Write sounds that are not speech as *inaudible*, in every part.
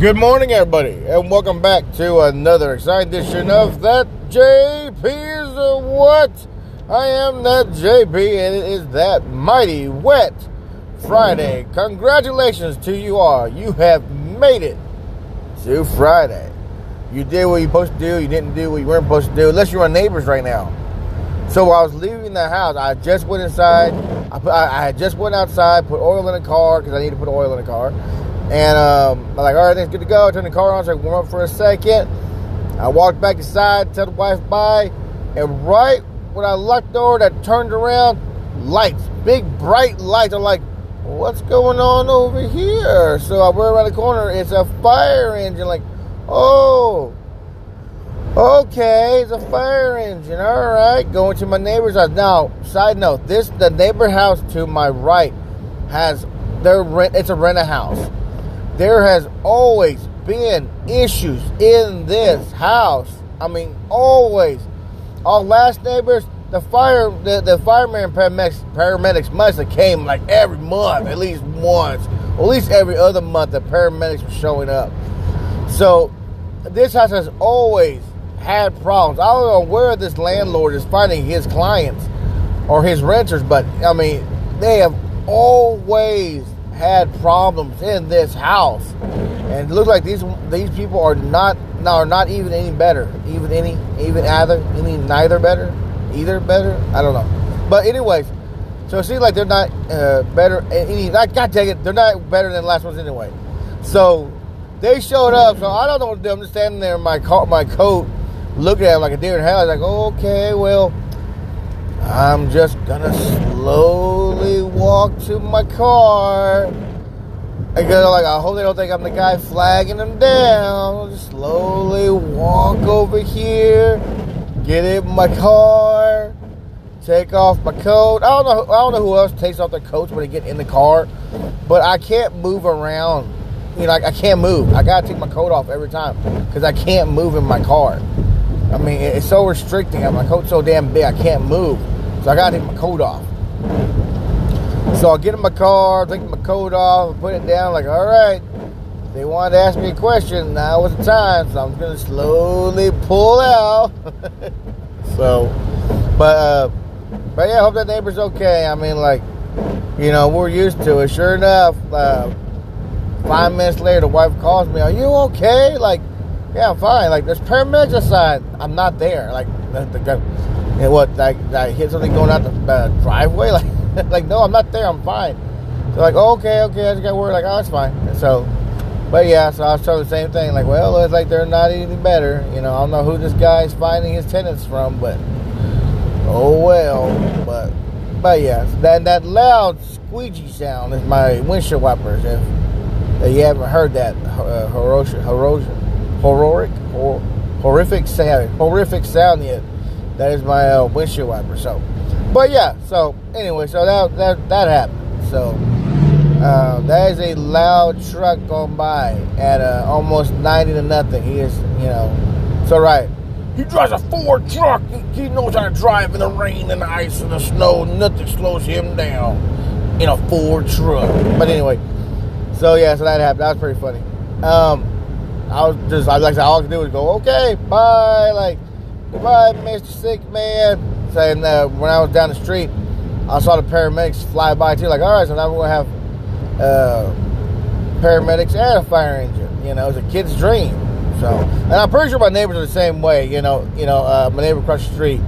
Good morning, everybody, and welcome back to another exciting edition of That JP is a What? I am that JP, and it is that mighty wet Friday. Congratulations to you all. You have made it to Friday. You did what you're supposed to do, you didn't do what you weren't supposed to do, unless you're on neighbors right now. So while I was leaving the house, I just went inside. I, put, I, I just went outside, put oil in the car because I need to put oil in the car. And um, I'm like, all right, things good to go. I the car on so I warm up for a second. I walked back inside, tell the wife bye. And right when I locked the door, that turned around, lights, big bright lights. I'm like, what's going on over here? So I went around the corner. It's a fire engine. Like, oh, okay, it's a fire engine. All right, going to my neighbor's house. Now, side note, this the neighbor house to my right has their rent. It's a rent a house there has always been issues in this house. I mean, always. Our last neighbors, the fire, the, the fireman paramedics, paramedics must have came like every month, at least once, at least every other month. The paramedics were showing up. So this house has always had problems. I don't know where this landlord is finding his clients or his renters, but I mean, they have always had problems in this house, and it looks like these these people are not now are not even any better, even any even either any neither better, either better. I don't know, but anyways, so it seems like they're not uh, better. Any I got take it, they're not better than the last ones anyway. So they showed up. So I don't know what to do. I'm just standing there in my car, my coat, looking at them like a deer in was like, okay, well. I'm just gonna slowly walk to my car. I go like I hope they don't think I'm the guy flagging them down. I'll just slowly walk over here, get in my car, take off my coat. I don't know. I don't know who else takes off their coats when they get in the car, but I can't move around. You know, I can't move. I gotta take my coat off every time because I can't move in my car. I mean, it's so restricting. My coat's so damn big, I can't move. So I got to take my coat off. So I get in my car, take my coat off, put it down, like, all right. They wanted to ask me a question. Now was the time, so I'm going to slowly pull out. *laughs* so, but, uh, but yeah, I hope that neighbor's okay. I mean, like, you know, we're used to it. Sure enough, uh, five minutes later, the wife calls me, Are you okay? Like, yeah, I'm fine. Like, there's paramedics outside. I'm not there. Like, the, the, and what? Like, I hit something going out the uh, driveway? *laughs* Like, like no, I'm not there. I'm fine. So like, oh, okay, okay. I just got worried. Like, oh, it's fine. And so, but yeah. So I was telling the same thing. Like, well, it's like they're not any better. You know, I don't know who this guy's finding his tenants from, but oh well. But but yeah, that that loud squeegee sound is my windshield wipers. If, if you haven't heard that uh, horrific, horrific, horrific sound, horrific sound yet that is my uh, windshield wiper. So, but yeah. So anyway, so that that that happened. So uh, that is a loud truck going by at uh, almost ninety to nothing. He is, you know, it's all right. He drives a Ford truck. He, he knows how to drive in the rain and the ice and the snow. Nothing slows him down in a Ford truck. But anyway, so yeah, so that happened. That was pretty funny. Um, I was just, I like, all I could do was go, okay, bye, like Goodbye, Mr. Sick Man. Saying that when I was down the street, I saw the paramedics fly by too. Like, all right, so now we're gonna have uh, paramedics and a fire engine. You know, it's a kid's dream. So, and I'm pretty sure my neighbors are the same way. You know, you know, uh, my neighbor across the street.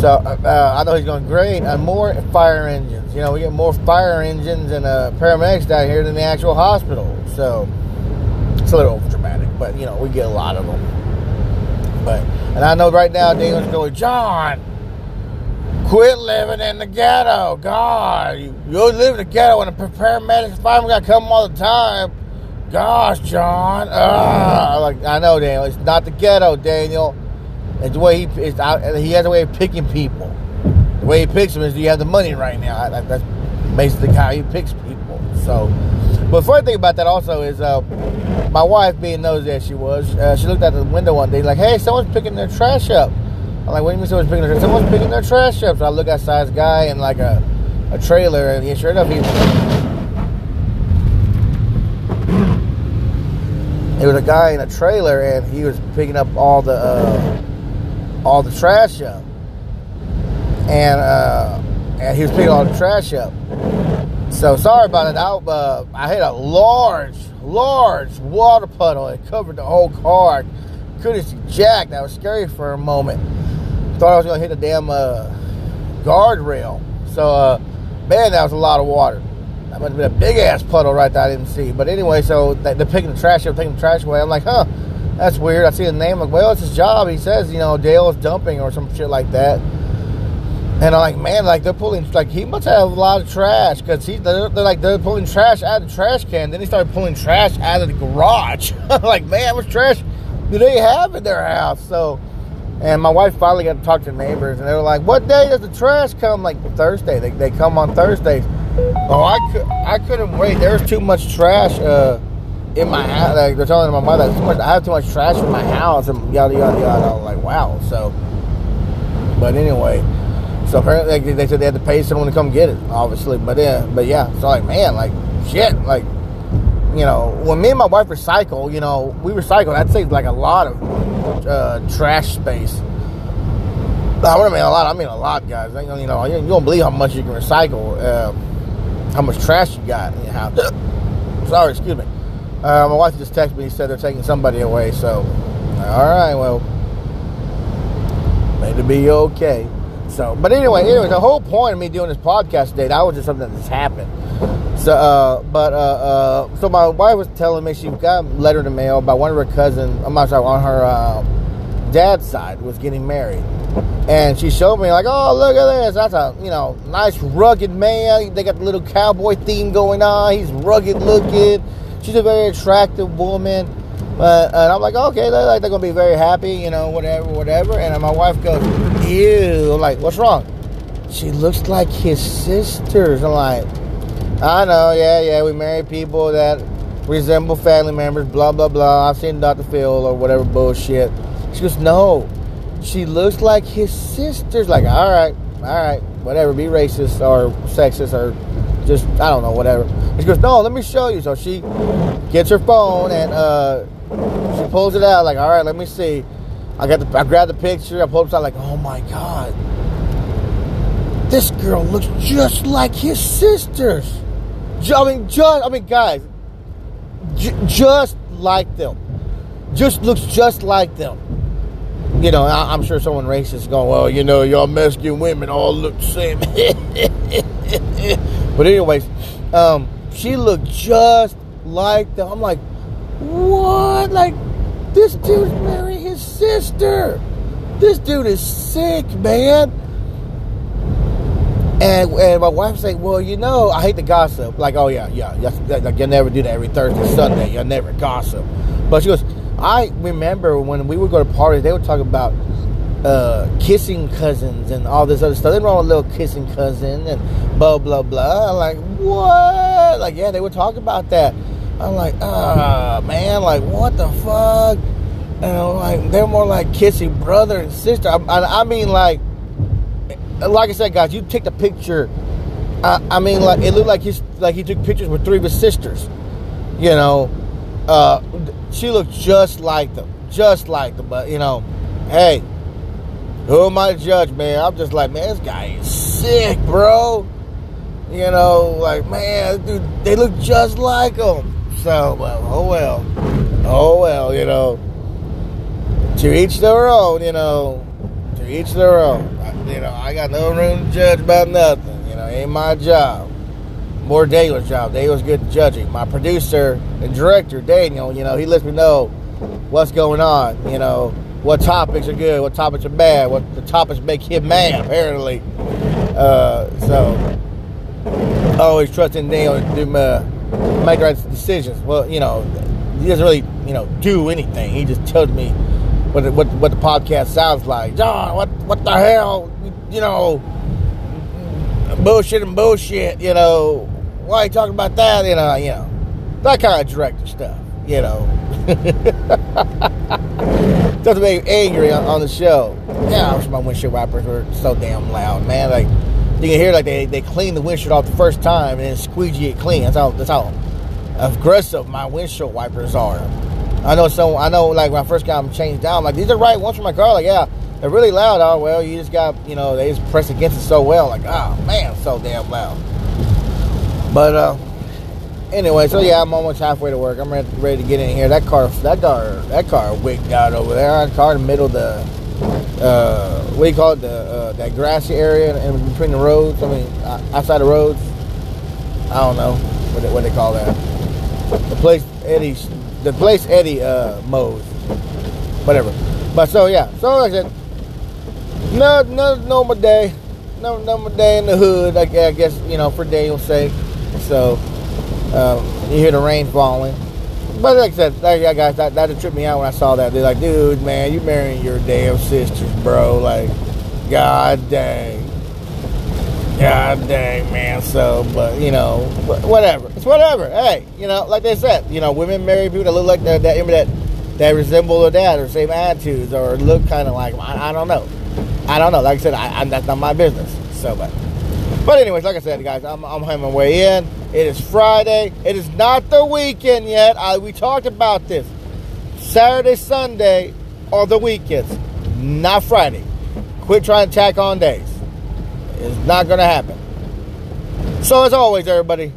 So uh, uh I know he's going great. And more fire engines. You know, we get more fire engines and uh, paramedics down here than the actual hospital. So it's a little dramatic, but you know, we get a lot of them. But and I know right now Daniel's going, John, quit living in the ghetto. God, you, live in the ghetto and the paramedics finally got to come all the time. Gosh, John. Uh, like I know, Daniel. It's not the ghetto, Daniel. It's the way he it's, he has a way of picking people. The way he picks them is, do you have the money right now? That's basically how he picks people. So, but the funny thing about that also is, uh, my wife, being nosy as she was, uh, she looked out the window one day, like, "Hey, someone's picking their trash up." I'm like, "What do you mean someone's picking their trash? Someone's picking their trash up." So I look outside, this guy in like a, a trailer, and he, sure enough, he. There was a guy in a trailer, and he was picking up all the uh, all the trash up, and uh, and he was picking all the trash up. So sorry about it. I, uh, I hit a large, large water puddle. It covered the whole car. Couldn't see jack. That was scary for a moment. Thought I was gonna hit a damn uh, guardrail. So uh, man, that was a lot of water. That must have been a big ass puddle right there I didn't see. But anyway, so they're picking the trash up, taking the trash away. I'm like, huh, that's weird. I see the name. I'm like, well, it's his job. He says, you know, Dale is dumping or some shit like that. And I'm like, man, like they're pulling, like he must have a lot of trash because he, they're, they're, like they're pulling trash out of the trash can. Then he started pulling trash out of the garage. *laughs* Like, man, much trash do they have in their house? So, and my wife finally got to talk to neighbors, and they were like, what day does the trash come? Like Thursday. They, they come on Thursdays. Oh, I could, I couldn't wait. There's too much trash uh, in my house. Like they're telling my mother, much, I have too much trash in my house, and yada yada yada. I'm like, wow. So, but anyway. So apparently they said they had to pay someone to come get it, obviously. But yeah, but yeah. So like, man, like shit, like you know, when me and my wife recycle, you know, we recycle. That saves like a lot of uh, trash space. I don't mean a lot. I mean a lot, guys. You know, you don't believe how much you can recycle, uh, how much trash you got in your house. *coughs* Sorry, excuse me. Uh, my wife just texted me. He said they're taking somebody away. So, all right, well, may it be okay. So, but anyway, anyway, the whole point of me doing this podcast today, that was just something that's happened. So, uh, but uh, uh, so my wife was telling me she got a letter in the mail by one of her cousins. I'm not sorry, on her uh, dad's side was getting married, and she showed me like, oh, look at this. That's a you know nice rugged man. They got the little cowboy theme going on. He's rugged looking. She's a very attractive woman. But and I'm like, okay, they're like they're gonna be very happy, you know, whatever, whatever. And my wife goes, ew, I'm like, what's wrong? She looks like his sisters. I'm like, I know, yeah, yeah, we marry people that resemble family members, blah blah blah. I've seen Dr. Phil or whatever bullshit. She goes, no, she looks like his sisters. Like, all right, all right, whatever, be racist or sexist or just I don't know, whatever. She goes, no, let me show you. So she gets her phone and uh, she pulls it out. Like, all right, let me see. I got the, I grabbed the picture. I pulled it out. Like, oh my god, this girl looks just like his sisters. I mean, just I mean, guys, j- just like them. Just looks just like them. You know, I, am sure someone racist going, well, you know, y'all Mexican women all look the same. *laughs* but anyways, um, she looked just like them. I'm like, what? Like, this dude's marrying sister. This dude is sick, man. And, and my wife like, well, you know, I hate to gossip. Like, oh yeah, yeah, like you never do that every Thursday, Sunday. You never gossip. But she goes, I remember when we would go to parties, they would talk about uh, kissing cousins and all this other stuff. They wrong with a little kissing cousin and blah blah blah. I'm like, what? Like, yeah, they would talk about that. I'm like, ah, man, like, what the fuck? And I'm like, they're more like kissing brother and sister. I, I, I mean, like, like I said, guys, you take the picture. I, I, mean, like, it looked like he's like he took pictures with three of his sisters. You know, uh, she looked just like them, just like them. But you know, hey, who am I to judge, man? I'm just like, man, this guy is sick, bro. You know, like, man, dude, they look just like him. So, well, oh well. Oh well, you know. To each their own, you know. To each their own. I, you know, I got no room to judge about nothing. You know, ain't my job. More Daniel's job. Daniel's good judging. My producer and director, Daniel, you know, he lets me know what's going on. You know, what topics are good, what topics are bad, what the topics make him mad, apparently. Uh, so, always trusting Daniel to do make right decisions. Well, you know, he doesn't really, you know, do anything. He just tells me what the, what what the podcast sounds like. John, what what the hell, you know, bullshit and bullshit. You know, why are you talking about that? You know, you know, that kind of director stuff. You know, *laughs* doesn't make me angry on, on the show. Yeah, I wish my windshield wipers were so damn loud, man. Like you can hear like they, they clean the windshield off the first time and then squeegee it clean. That's how that's how aggressive my windshield wipers are. I know some. I know like when I first got them changed down, like these are right ones for my car. Like yeah, they're really loud. Oh well, you just got you know they just press against it so well. Like oh man, so damn loud. But uh, anyway, so yeah, I'm almost halfway to work. I'm ready, ready to get in here. That car, that car, that car wicked out over there. That car in the middle of the uh, what do you call it? The uh, that grassy area in between the roads. I mean, outside the roads. I don't know what they, what they call that. The place Eddie, the place Eddie uh, mows, whatever. But so yeah, so like I said, no, no, normal day, no, normal day in the hood. I guess you know for Daniel's sake. So um, you hear the rain falling. But like I said, yeah, guys, that, that tripped me out when I saw that. They're like, dude, man, you marrying your damn sisters, bro. Like, god dang. God dang, man. So, but, you know, whatever. It's whatever. Hey, you know, like they said, you know, women marry people that look like that, that, that, that resemble their dad or same attitudes or look kind of like I, I, don't know. I don't know. Like I said, I, I, that's not my business. So, but. But anyways, like I said, guys, I'm, I'm on my way in. It is Friday. It is not the weekend yet. I, we talked about this. Saturday, Sunday are the weekends, not Friday. Quit trying to tack on days. It's not going to happen. So as always, everybody,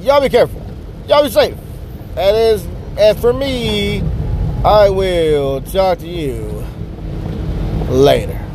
y'all be careful. Y'all be safe. That is, and for me, I will talk to you later.